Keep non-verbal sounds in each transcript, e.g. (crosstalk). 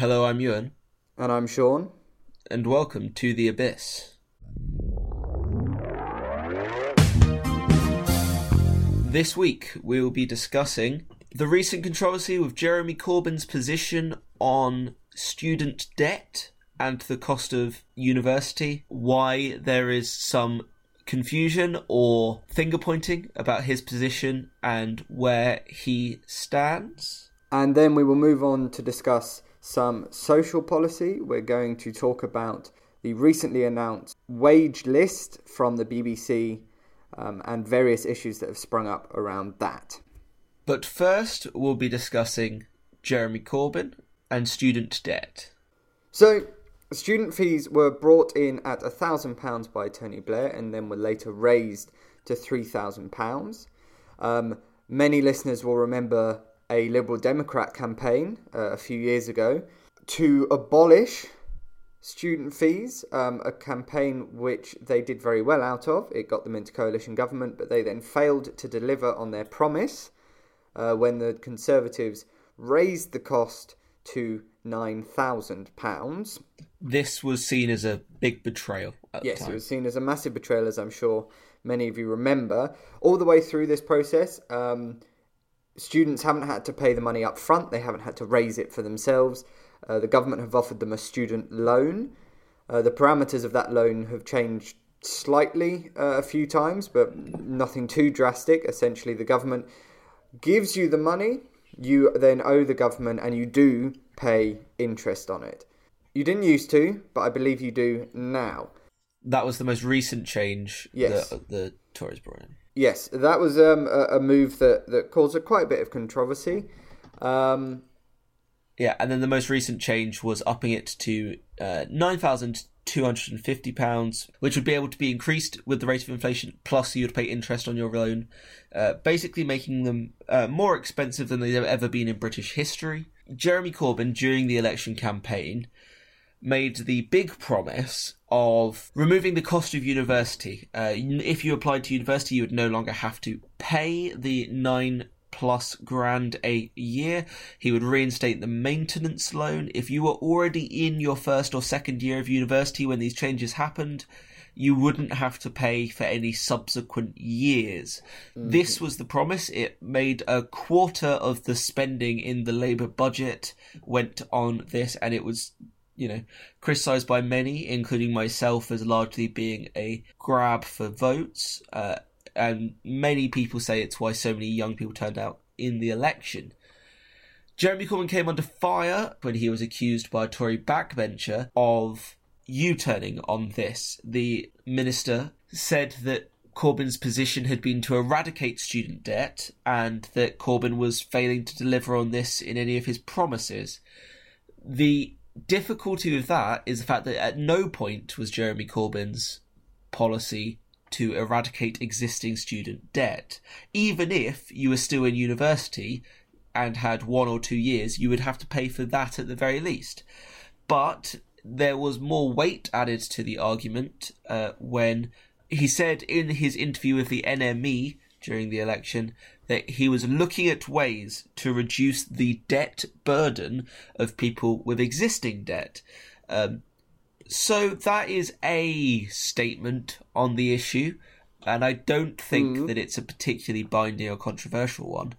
Hello, I'm Ewan, And I'm Sean. and welcome to The Abyss. This week, we will be discussing the recent controversy with Jeremy Corbyn's position on student debt and the cost of university, why there is some confusion or finger pointing about his position and where he stands. And then we will move on to discuss some social policy. We're going to talk about the recently announced wage list from the BBC um, and various issues that have sprung up around that. But first, we'll be discussing Jeremy Corbyn and student debt. So, student fees were brought in at £1,000 by Tony Blair and then were later raised to £3,000. Um, many listeners will remember a Liberal Democrat campaign uh, a few years ago to abolish student fees, um, a campaign which they did very well out of. It got them into coalition government, but they then failed to deliver on their promise uh, when the Conservatives raised the cost to £9,000. This was seen as a big betrayal at Yes, it was seen as a massive betrayal, as I'm sure many of you remember. All the way through this process, um, students haven't had to pay the money up front, they haven't had to raise it for themselves. Uh, the government have offered them a student loan. Uh, the parameters of that loan have changed slightly uh, a few times, but nothing too drastic. Essentially, the government gives you the money, you then owe the government, and you do pay interest on it. You didn't used to, but I believe you do now. That was the most recent change Yes. that the Tories brought in. Yes, that was um, a, a move that, that caused a quite a bit of controversy. Um, Yeah, and then the most recent change was upping it to uh, nine thousand two hundred and fifty pounds, which would be able to be increased with the rate of inflation. Plus, you would pay interest on your loan, uh, basically making them uh, more expensive than they've ever been in British history. Jeremy Corbyn, during the election campaign, made the big promise of removing the cost of university. Uh, if you applied to university, you would no longer have to pay the nine plus grand a year. He would reinstate the maintenance loan. If you were already in your first or second year of university when these changes happened, you wouldn't have to pay for any subsequent years. This was the promise. It made a quarter of the spending in the Labour budget went on this, and it was you know, criticised by many, including myself, as largely being a grab for votes. Uh, and many people say it's why so many young people turned out in the election. Jeremy Corbyn came under fire when he was accused by a Tory backbencher of U turning on this. The minister said that Corbyn's position had been to eradicate student debt and that Corbyn was failing to deliver on this in any of his promises. The difficulty with that is the fact that at no point was Jeremy Corbyn's policy to eradicate existing student debt. Even if you were still in university and had one or two years, you would have to pay for that at the very least. But there was more weight added to the argument uh, when he said in his interview with the NME during the election that he was looking at ways to reduce the debt burden of people with existing debt. Um, so that is a statement on the issue, and I don't think that it's a particularly binding or controversial one.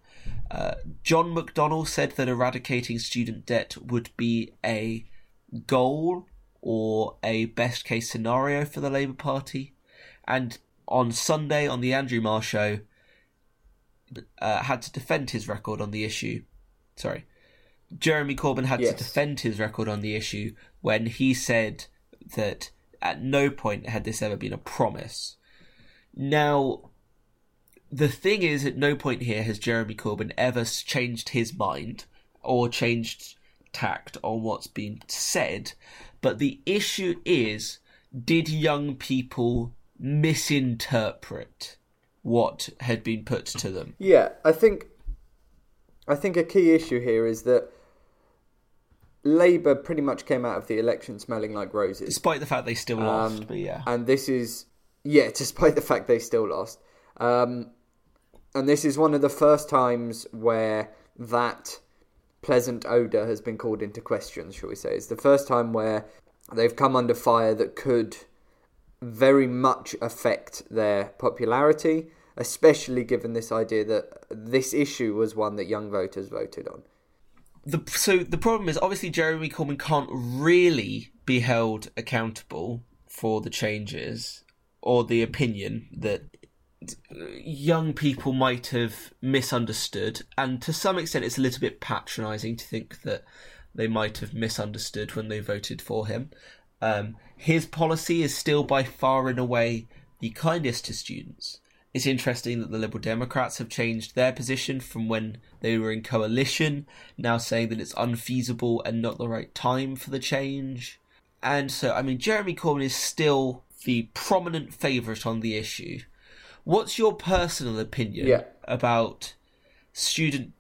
Uh, John McDonnell said that eradicating student debt would be a goal or a best case scenario for the Labour Party. And on Sunday on the Andrew Marr show, uh, had to defend his record on the issue. Sorry. Jeremy Corbyn had Yes. to defend his record on the issue when he said that at no point had this ever been a promise. Now, the thing is, at no point here has Jeremy Corbyn ever changed his mind or changed tact on what's been said. But the issue is, did young people misinterpret what had been put to them? yeah, I think I think a key issue here is that Labour pretty much came out of the election smelling like roses. Despite the fact they still lost, but yeah. and this is yeah, (laughs) despite the fact they still lost. Um, and this is one of the first times where that pleasant odour has been called into question, shall we say. It's the first time where they've come under fire that could very much affect their popularity, especially given this idea that this issue was one that young voters voted on. The, so the problem is obviously Jeremy Corbyn can't really be held accountable for the changes or the opinion that uh, young people might have misunderstood, and to some extent, it's a little bit patronising to think that they might have misunderstood when they voted for him. Um, his policy is still by far and away the kindest to students. It's interesting that the Liberal Democrats have changed their position from when they were in coalition, now saying that it's unfeasible and not the right time for the change. And so, I mean, Jeremy Corbyn is still the prominent favourite on the issue. What's your personal opinion yeah. about student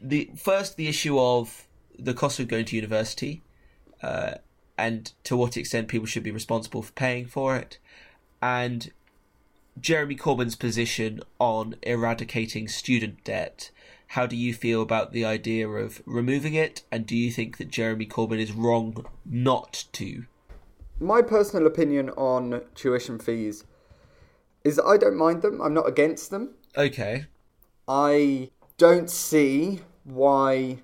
the first the issue of the cost of going to university, uh, and to what extent people should be responsible for paying for it, and Jeremy Corbyn's position on eradicating student debt. How do you feel about the idea of removing it, and do you think that Jeremy Corbyn is wrong not to? My personal opinion on tuition fees is that I don't mind them. I'm not against them. Okay. I don't see why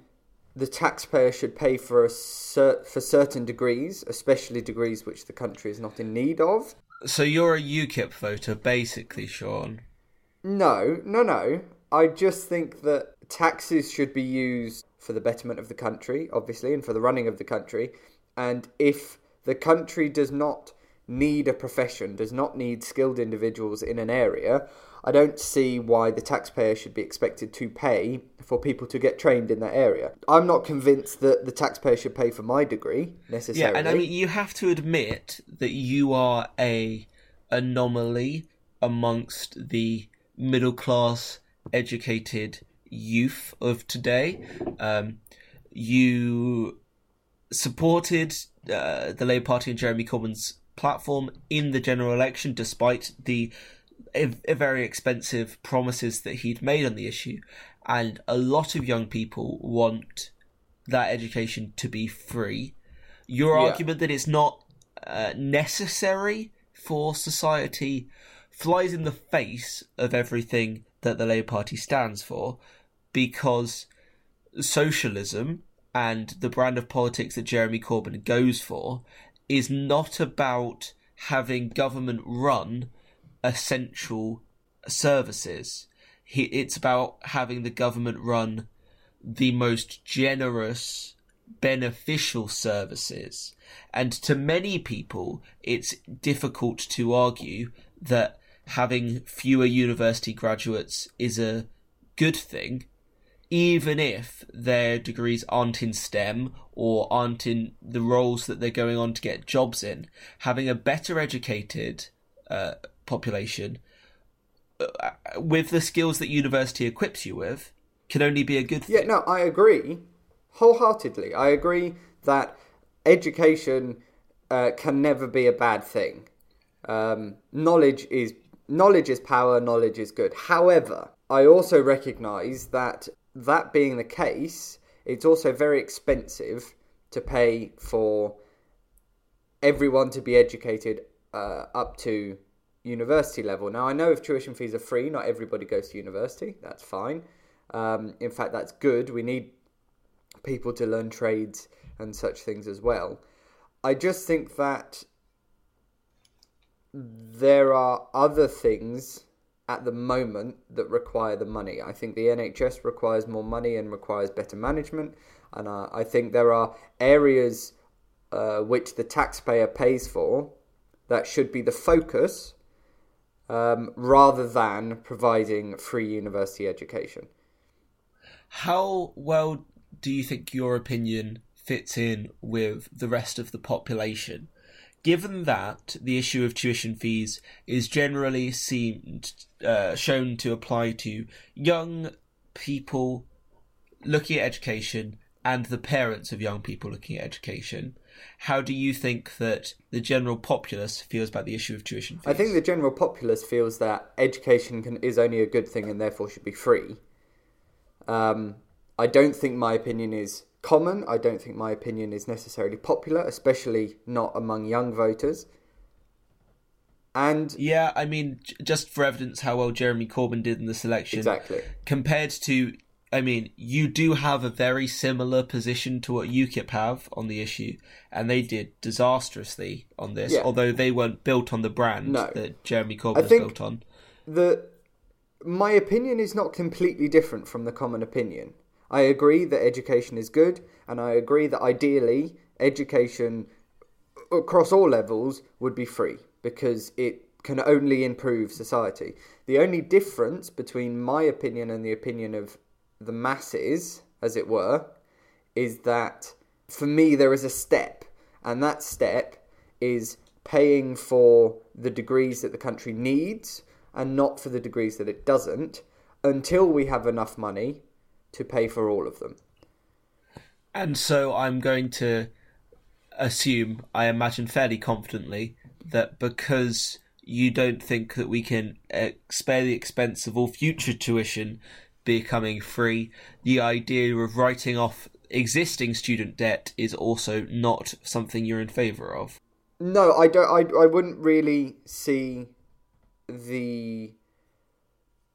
the taxpayer should pay for a cert- for certain degrees, especially degrees which the country is not in need of. So you're a UKIP voter, basically, Sean. No, no, no. I just think that taxes should be used for the betterment of the country, obviously, and for the running of the country. And if the country does not need a profession, does not need skilled individuals in an area, I don't see why the taxpayer should be expected to pay for people to get trained in that area. I'm not convinced that the taxpayer should pay for my degree necessarily. Yeah, and I mean you have to admit that you are a anomaly amongst the middle class educated youth of today. Um, you supported uh, the Labour Party and Jeremy Corbyn's platform in the general election, despite the very expensive promises that he'd made on the issue. And a lot of young people want that education to be free. Your yeah. argument that it's not uh, necessary for society flies in the face of everything that the Labour Party stands for because socialism and the brand of politics that Jeremy Corbyn goes for is not about having government run essential services. It's about having the government run the most generous, beneficial services. And to many people, it's difficult to argue that having fewer university graduates is a good thing even if their degrees aren't in STEM or aren't in the roles that they're going on to get jobs in, having a better educated uh, population uh, with the skills that university equips you with can only be a good thing. Yeah, no, I agree wholeheartedly. I agree that education uh, can never be a bad thing. Um, knowledge is knowledge is power. Knowledge is good. However, I also recognise that that being the case, it's also very expensive to pay for everyone to be educated uh, up to university level. Now, I know if tuition fees are free, not everybody goes to university. That's fine. Um, in fact, that's good. We need people to learn trades and such things as well. I just think that there are other things at the moment that require the money. I think the NHS requires more money and requires better management, and uh, I think there are areas uh, which the taxpayer pays for that should be the focus um, rather than providing free university education. How well do you think your opinion fits in with the rest of the population? Given that the issue of tuition fees is generally seen uh, shown to apply to young people looking at education and the parents of young people looking at education, how do you think that the general populace feels about the issue of tuition fees? I think the general populace feels that education can, is only a good thing and therefore should be free. Um, I don't think my opinion is common. I don't think my opinion is necessarily popular, especially not among young voters. And yeah, I mean, just for evidence how well Jeremy Corbyn did in the selection, exactly compared to, I mean, you do have a very similar position to what UKIP have on the issue, and they did disastrously on this. Yeah. Although they weren't built on the brand no. that Jeremy Corbyn was built on. The my opinion is not completely different from the common opinion. I agree that education is good, and I agree that ideally education across all levels would be free because it can only improve society. The only difference between my opinion and the opinion of the masses, as it were, is that for me there is a step, and that step is paying for the degrees that the country needs and not for the degrees that it doesn't until we have enough money to pay for all of them. And so I'm going to assume, I imagine fairly confidently, that because you don't think that we can spare the expense of all future tuition becoming free, the idea of writing off existing student debt is also not something you're in favour of. No, I don't. I I wouldn't really see the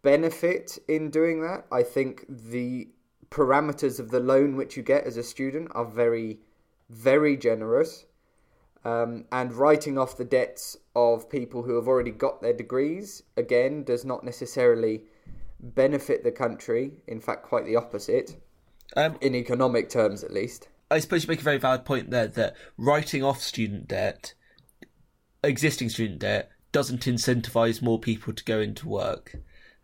benefit in doing that. I think the parameters of the loan which you get as a student are very, very generous. Um, and writing off the debts of people who have already got their degrees, again, does not necessarily benefit the country. In fact, quite the opposite, um, in economic terms at least. I suppose you make a very valid point there that writing off student debt, existing student debt, doesn't incentivize more people to go into work.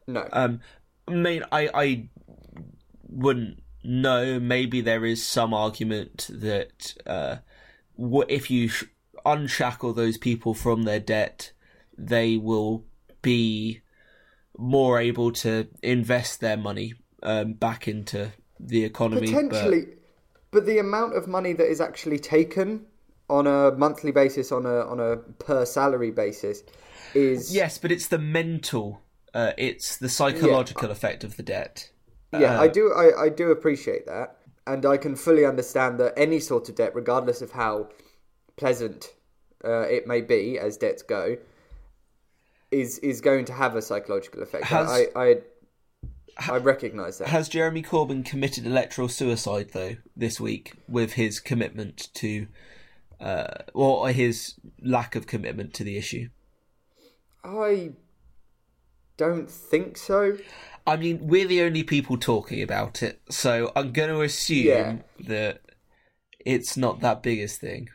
No. Um, I mean, I, I wouldn't know. Maybe there is some argument that uh, if you unshackle those people from their debt, they will be more able to invest their money um, back into the economy. Potentially, but... but the amount of money that is actually taken on a monthly basis, on a on a per salary basis, is yes, but it's the mental, uh, it's the psychological yeah. effect of the debt. Yeah, uh, I do. I, I do appreciate that, and I can fully understand that any sort of debt, regardless of how pleasant uh, it may be as debts go, is is going to have a psychological effect. Has, I, I I recognise that. Has Jeremy Corbyn committed electoral suicide though this week with his commitment to uh, or his lack of commitment to the issue? I don't think so. I mean, we're the only people talking about it, so I'm going to assume yeah. that it's not that biggest thing.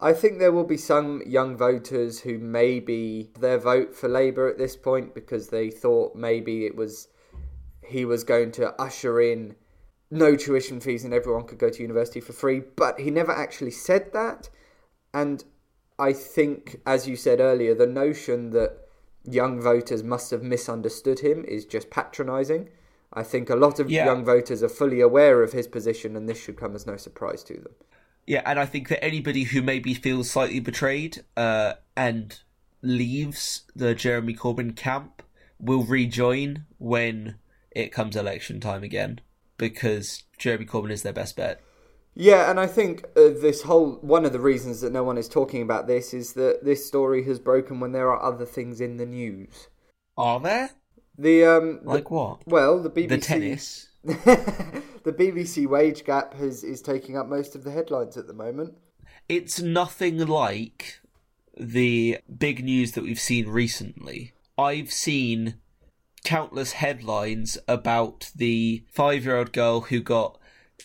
I think there will be some young voters who maybe their vote for Labour at this point because they thought maybe it was he was going to usher in no tuition fees and everyone could go to university for free, but he never actually said that. And I think, as you said earlier, the notion that young voters must have misunderstood him is just patronising. I think a lot of yeah. young voters are fully aware of his position, and this should come as no surprise to them. Yeah, and I think that anybody who maybe feels slightly betrayed uh, and leaves the Jeremy Corbyn camp will rejoin when it comes election time again because Jeremy Corbyn is their best bet. Yeah, and I think uh, this whole one of the reasons that no one is talking about this is that this story has broken when there are other things in the news. Are there? The um like the, what? Well, the BBC the tennis. (laughs) the BBC wage gap has is taking up most of the headlines at the moment. It's nothing like the big news that we've seen recently. I've seen countless headlines about the five year old girl who got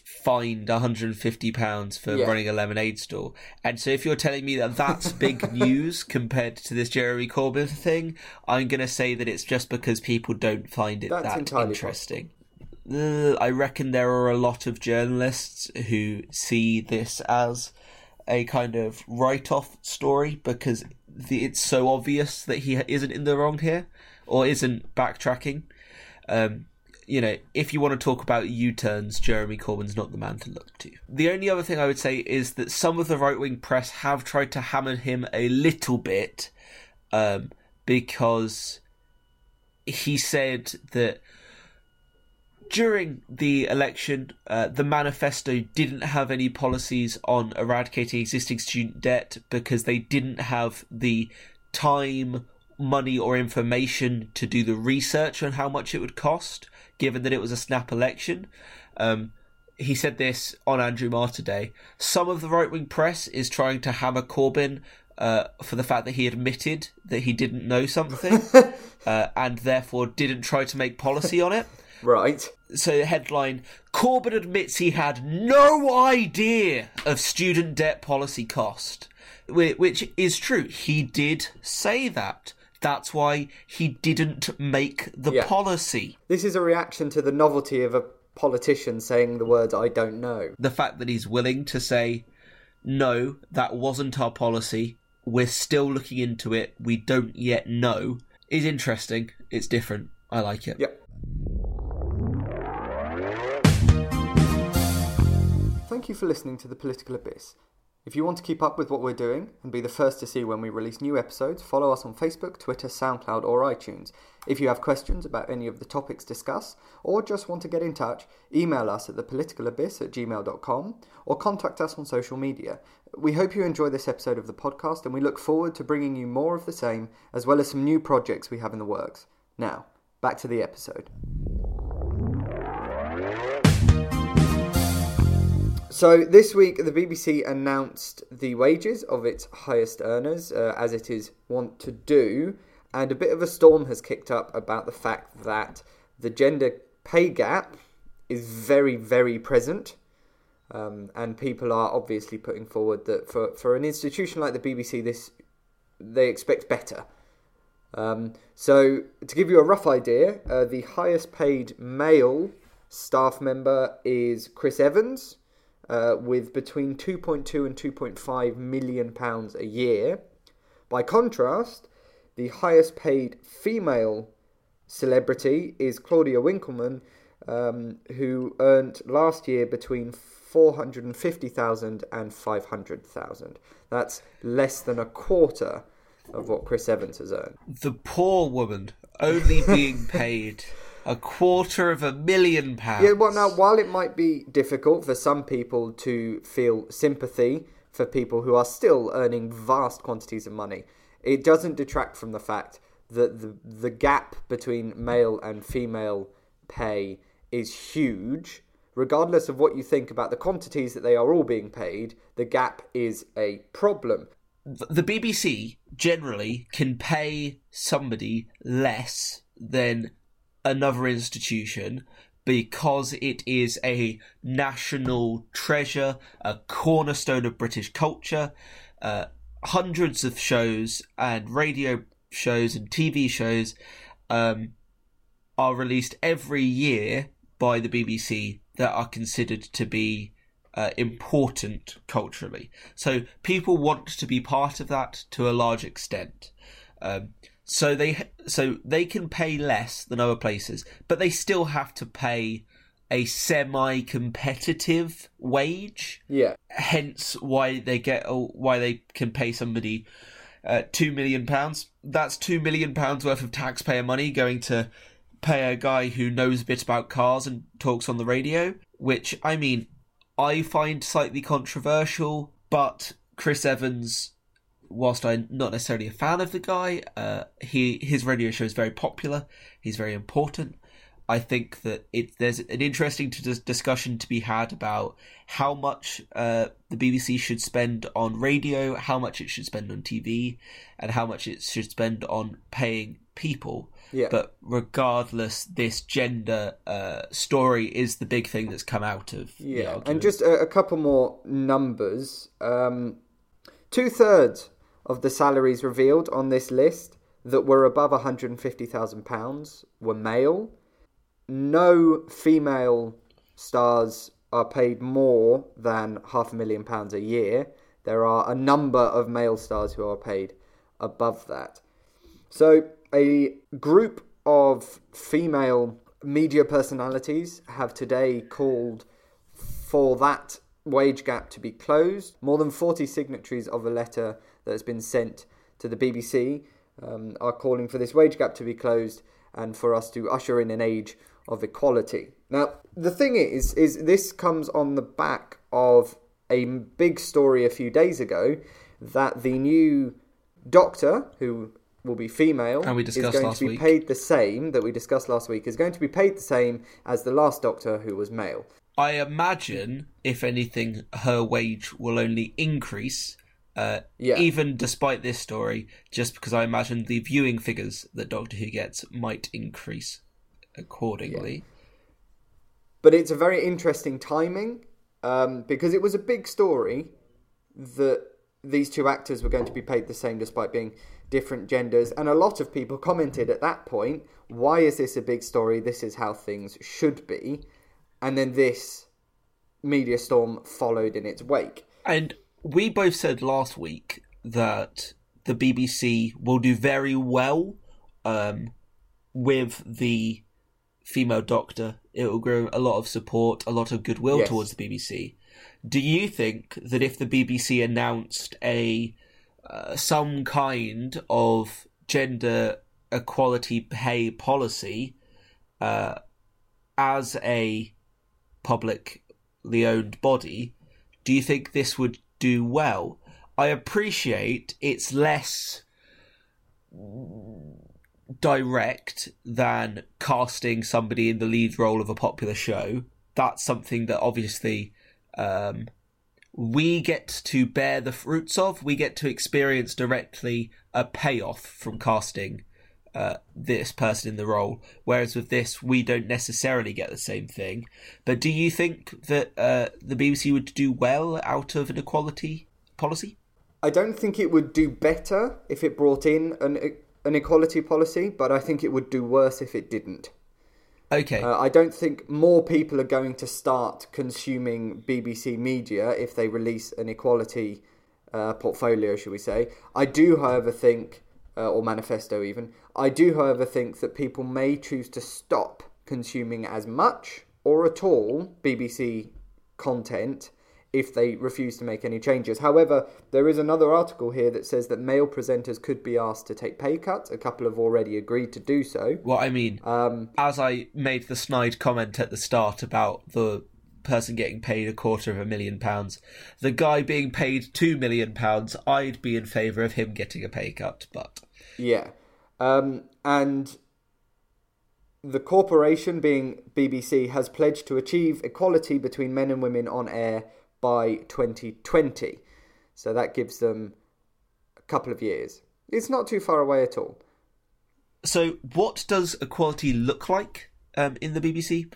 fined 150 pounds for yeah. running a lemonade store. And so if you're telling me that that's (laughs) big news compared to this Jeremy Corbyn thing, I'm going to say that it's just because people don't find it that's that interesting. Uh, I reckon there are a lot of journalists who see this as a kind of write-off story because the, it's so obvious that he isn't in the wrong here or isn't backtracking. Um, you know, if you want to talk about U turns, Jeremy Corbyn's not the man to look to. The only other thing I would say is that some of the right wing press have tried to hammer him a little bit um, because he said that during the election, uh, the manifesto didn't have any policies on eradicating existing student debt because they didn't have the time, money, or information to do the research on how much it would cost, given that it was a snap election. Um, he said this on Andrew Marr Day. Some of the right wing press is trying to hammer Corbyn uh, for the fact that he admitted that he didn't know something (laughs) uh, and therefore didn't try to make policy on it. Right. So, the headline Corbyn admits he had no idea of student debt policy cost, which is true. He did say that. That's why he didn't make the yeah. policy. This is a reaction to the novelty of a politician saying the words I don't know. The fact that he's willing to say, no, that wasn't our policy. We're still looking into it. We don't yet know. Is interesting. It's different. I like it. Yep. Thank you for listening to The Political Abyss. If you want to keep up with what we're doing and be the first to see when we release new episodes, follow us on Facebook, Twitter, SoundCloud, or iTunes. If you have questions about any of the topics discussed, or just want to get in touch, email us at thepoliticalabyss at gmail.com or contact us on social media. We hope you enjoy this episode of the podcast and we look forward to bringing you more of the same, as well as some new projects we have in the works. Now, back to the episode. So this week, the BBC announced the wages of its highest earners, uh, as it is wont to do, and a bit of a storm has kicked up about the fact that the gender pay gap is very, very present. Um, and people are obviously putting forward that for, for an institution like the BBC, this they expect better. Um, so, to give you a rough idea, uh, the highest paid male staff member is Chris Evans, uh, with between 2.2 and 2.5 million pounds a year. By contrast, the highest paid female celebrity is Claudia Winkleman, um, who earned last year between 450,000 and 500,000. That's less than a quarter of what Chris Evans has earned. The poor woman only being (laughs) paid a quarter of a million pounds. Yeah, well, now, while it might be difficult for some people to feel sympathy for people who are still earning vast quantities of money, it doesn't detract from the fact that the, the gap between male and female pay is huge. Regardless of what you think about the quantities that they are all being paid, the gap is a problem. The BBC generally can pay somebody less than another institution because it is a national treasure, a cornerstone of British culture. Uh, hundreds of shows and radio shows and TV shows um, are released every year by the BBC that are considered to be uh, important culturally. So people want to be part of that to a large extent. Um, so they so they can pay less than other places, but they still have to pay a semi-competitive wage. Yeah. Hence, why they get why they can pay somebody uh, two million pounds. That's two million pounds worth of taxpayer money going to pay a guy who knows a bit about cars and talks on the radio. Which I mean, I find slightly controversial, but Chris Evans whilst I'm not necessarily a fan of the guy, uh, he his radio show is very popular. He's very important. I think that it there's an interesting discussion to be had about how much uh, the BBC should spend on radio, how much it should spend on TV, and how much it should spend on paying people. Yeah. But regardless, this gender uh, story is the big thing that's come out of. Yeah, and just a, a, couple more numbers. Um, Two thirds of the salaries revealed on this list that were above £150,000 were male. No female stars are paid more than half a million pounds a year. There are a number of male stars who are paid above that. So, a group of female media personalities have today called for that wage gap to be closed. More than 40 signatories of a letter that has been sent to the BBC um, are calling for this wage gap to be closed and for us to usher in an age of equality. Now, the thing is, is this comes on the back of a big story a few days ago that the new doctor, who will be female, And we is going to be week. paid the same that we discussed last week. Is going to be paid the same as the last doctor, who was male. I imagine, if anything, her wage will only increase. Uh, Yeah. Even despite this story, just because I imagine the viewing figures that Doctor Who gets might increase accordingly. But it's a very interesting timing um, because it was a big story that these two actors were going to be paid the same despite being different genders. And a lot of people commented at that point, why is this a big story? This is how things should be. And then this media storm followed in its wake. And we both said last week that the BBC will do very well um, with the female doctor. It will grow a lot of support, a lot of goodwill Yes. towards the BBC. Do you think that if the BBC announced a uh, some kind of gender equality pay policy uh, as a publicly owned body, do you think this would do well? I appreciate it's less direct than casting somebody in the lead role of a popular show. That's something that obviously um, we get to bear the fruits of. We get to experience directly a payoff from casting uh, this person in the role. Whereas with this, we don't necessarily get the same thing. But do you think that uh, the BBC would do well out of an equality policy? I don't think it would do better if it brought in an, an equality policy, but I think it would do worse if it didn't. Okay. Uh, I don't think more people are going to start consuming BBC media if they release an equality uh, portfolio, should we say. I do, however, think, uh, or manifesto even, I do, however, think that people may choose to stop consuming as much or at all BBC content if they refuse to make any changes. However, there is another article here that says that male presenters could be asked to take pay cuts. A couple have already agreed to do so. What I mean, Um, as I made the snide comment at the start about the person getting paid a quarter of a million pounds, the guy being paid two million pounds, I'd be in favour of him getting a pay cut. But Yeah. Um, and the corporation, being BBC, has pledged to achieve equality between men and women on air by 2020. So that gives them a couple of years. It's not too far away at all. so, what does equality look like um, in the BBC?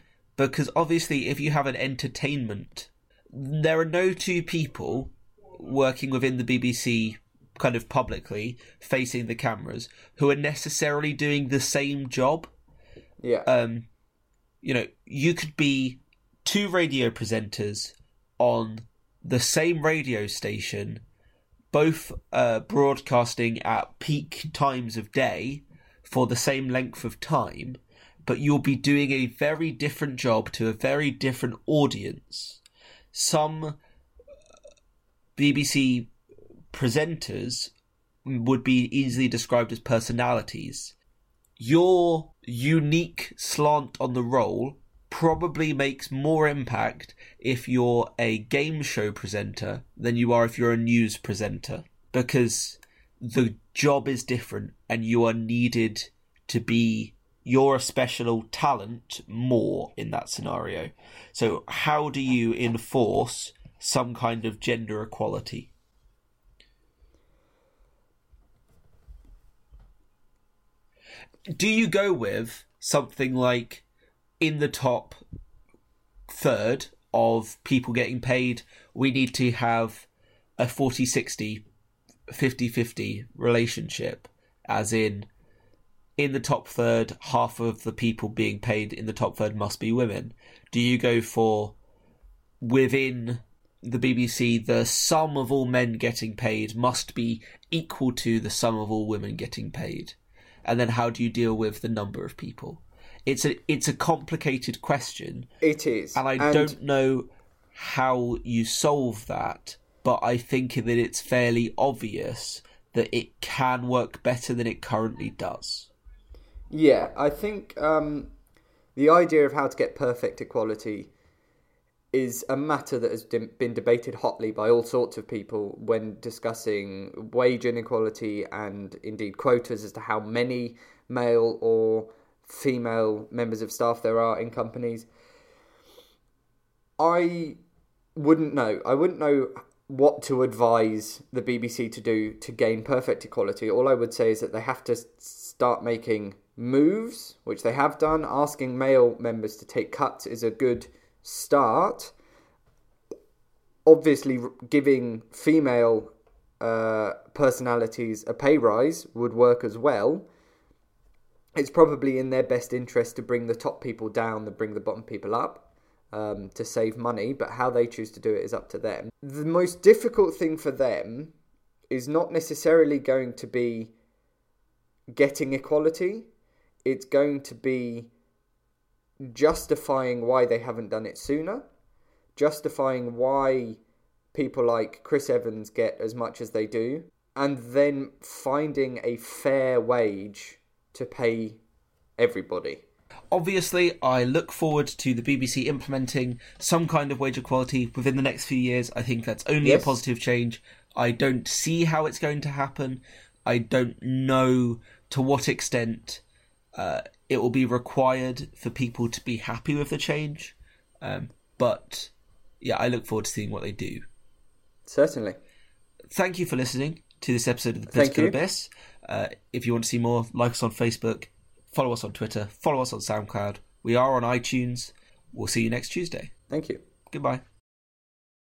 Because obviously, if you have an entertainment, there are no two people working within the BBC kind of publicly facing the cameras who are necessarily doing the same job. Yeah. um, you know, you could be two radio presenters on the same radio station, both uh, broadcasting at peak times of day for the same length of time, but you'll be doing a very different job to a very different audience. Some uh, BBC presenters would be easily described as personalities your unique slant on the role probably makes more impact if you're a game show presenter than you are if you're a news presenter because the job is different and you are needed to be you're a special talent more in that scenario. So how do you enforce some kind of gender equality? Do you go with something like in the top third of people getting paid we need to have a 40 60 50 50 relationship as in in the top third half of the people being paid in the top third must be women do you go for within the BBC the sum of all men getting paid must be equal to the sum of all women getting paid and then how do you deal with the number of people it's a it's a complicated question it is. and I don't know how you solve that, but I think that it's fairly obvious that it can work better than it currently does. Yeah, I think um, the idea of how to get perfect equality is a matter that has been debated hotly by all sorts of people when discussing wage inequality and indeed quotas as to how many male or female members of staff there are in companies. I wouldn't know. I wouldn't know what to advise the BBC to do to gain perfect equality. All I would say is that they have to start making moves, which they have done. Asking male members to take cuts is a good start. Obviously, giving female uh, personalities a pay rise would work as well. It's probably in their best interest to bring the top people down than bring the bottom people up um, to save money, but how they choose to do it is up to them. The most difficult thing for them is not necessarily going to be getting equality, it's going to be justifying why they haven't done it sooner, justifying why people like Chris Evans get as much as they do, and then finding a fair wage to pay everybody. Obviously, I look forward to the BBC implementing some kind of wage equality within the next few years. I think that's only yes. a positive change. I don't see how it's going to happen. I don't know to what extent uh, it will be required for people to be happy with the change. Um, but yeah, I look forward to seeing what they do. Certainly. Thank you for listening to this episode of the Political Abyss. Uh, if you want to see more, like us on Facebook, follow us on Twitter, follow us on SoundCloud. We are on iTunes. We'll see you next Tuesday. Thank you. Goodbye.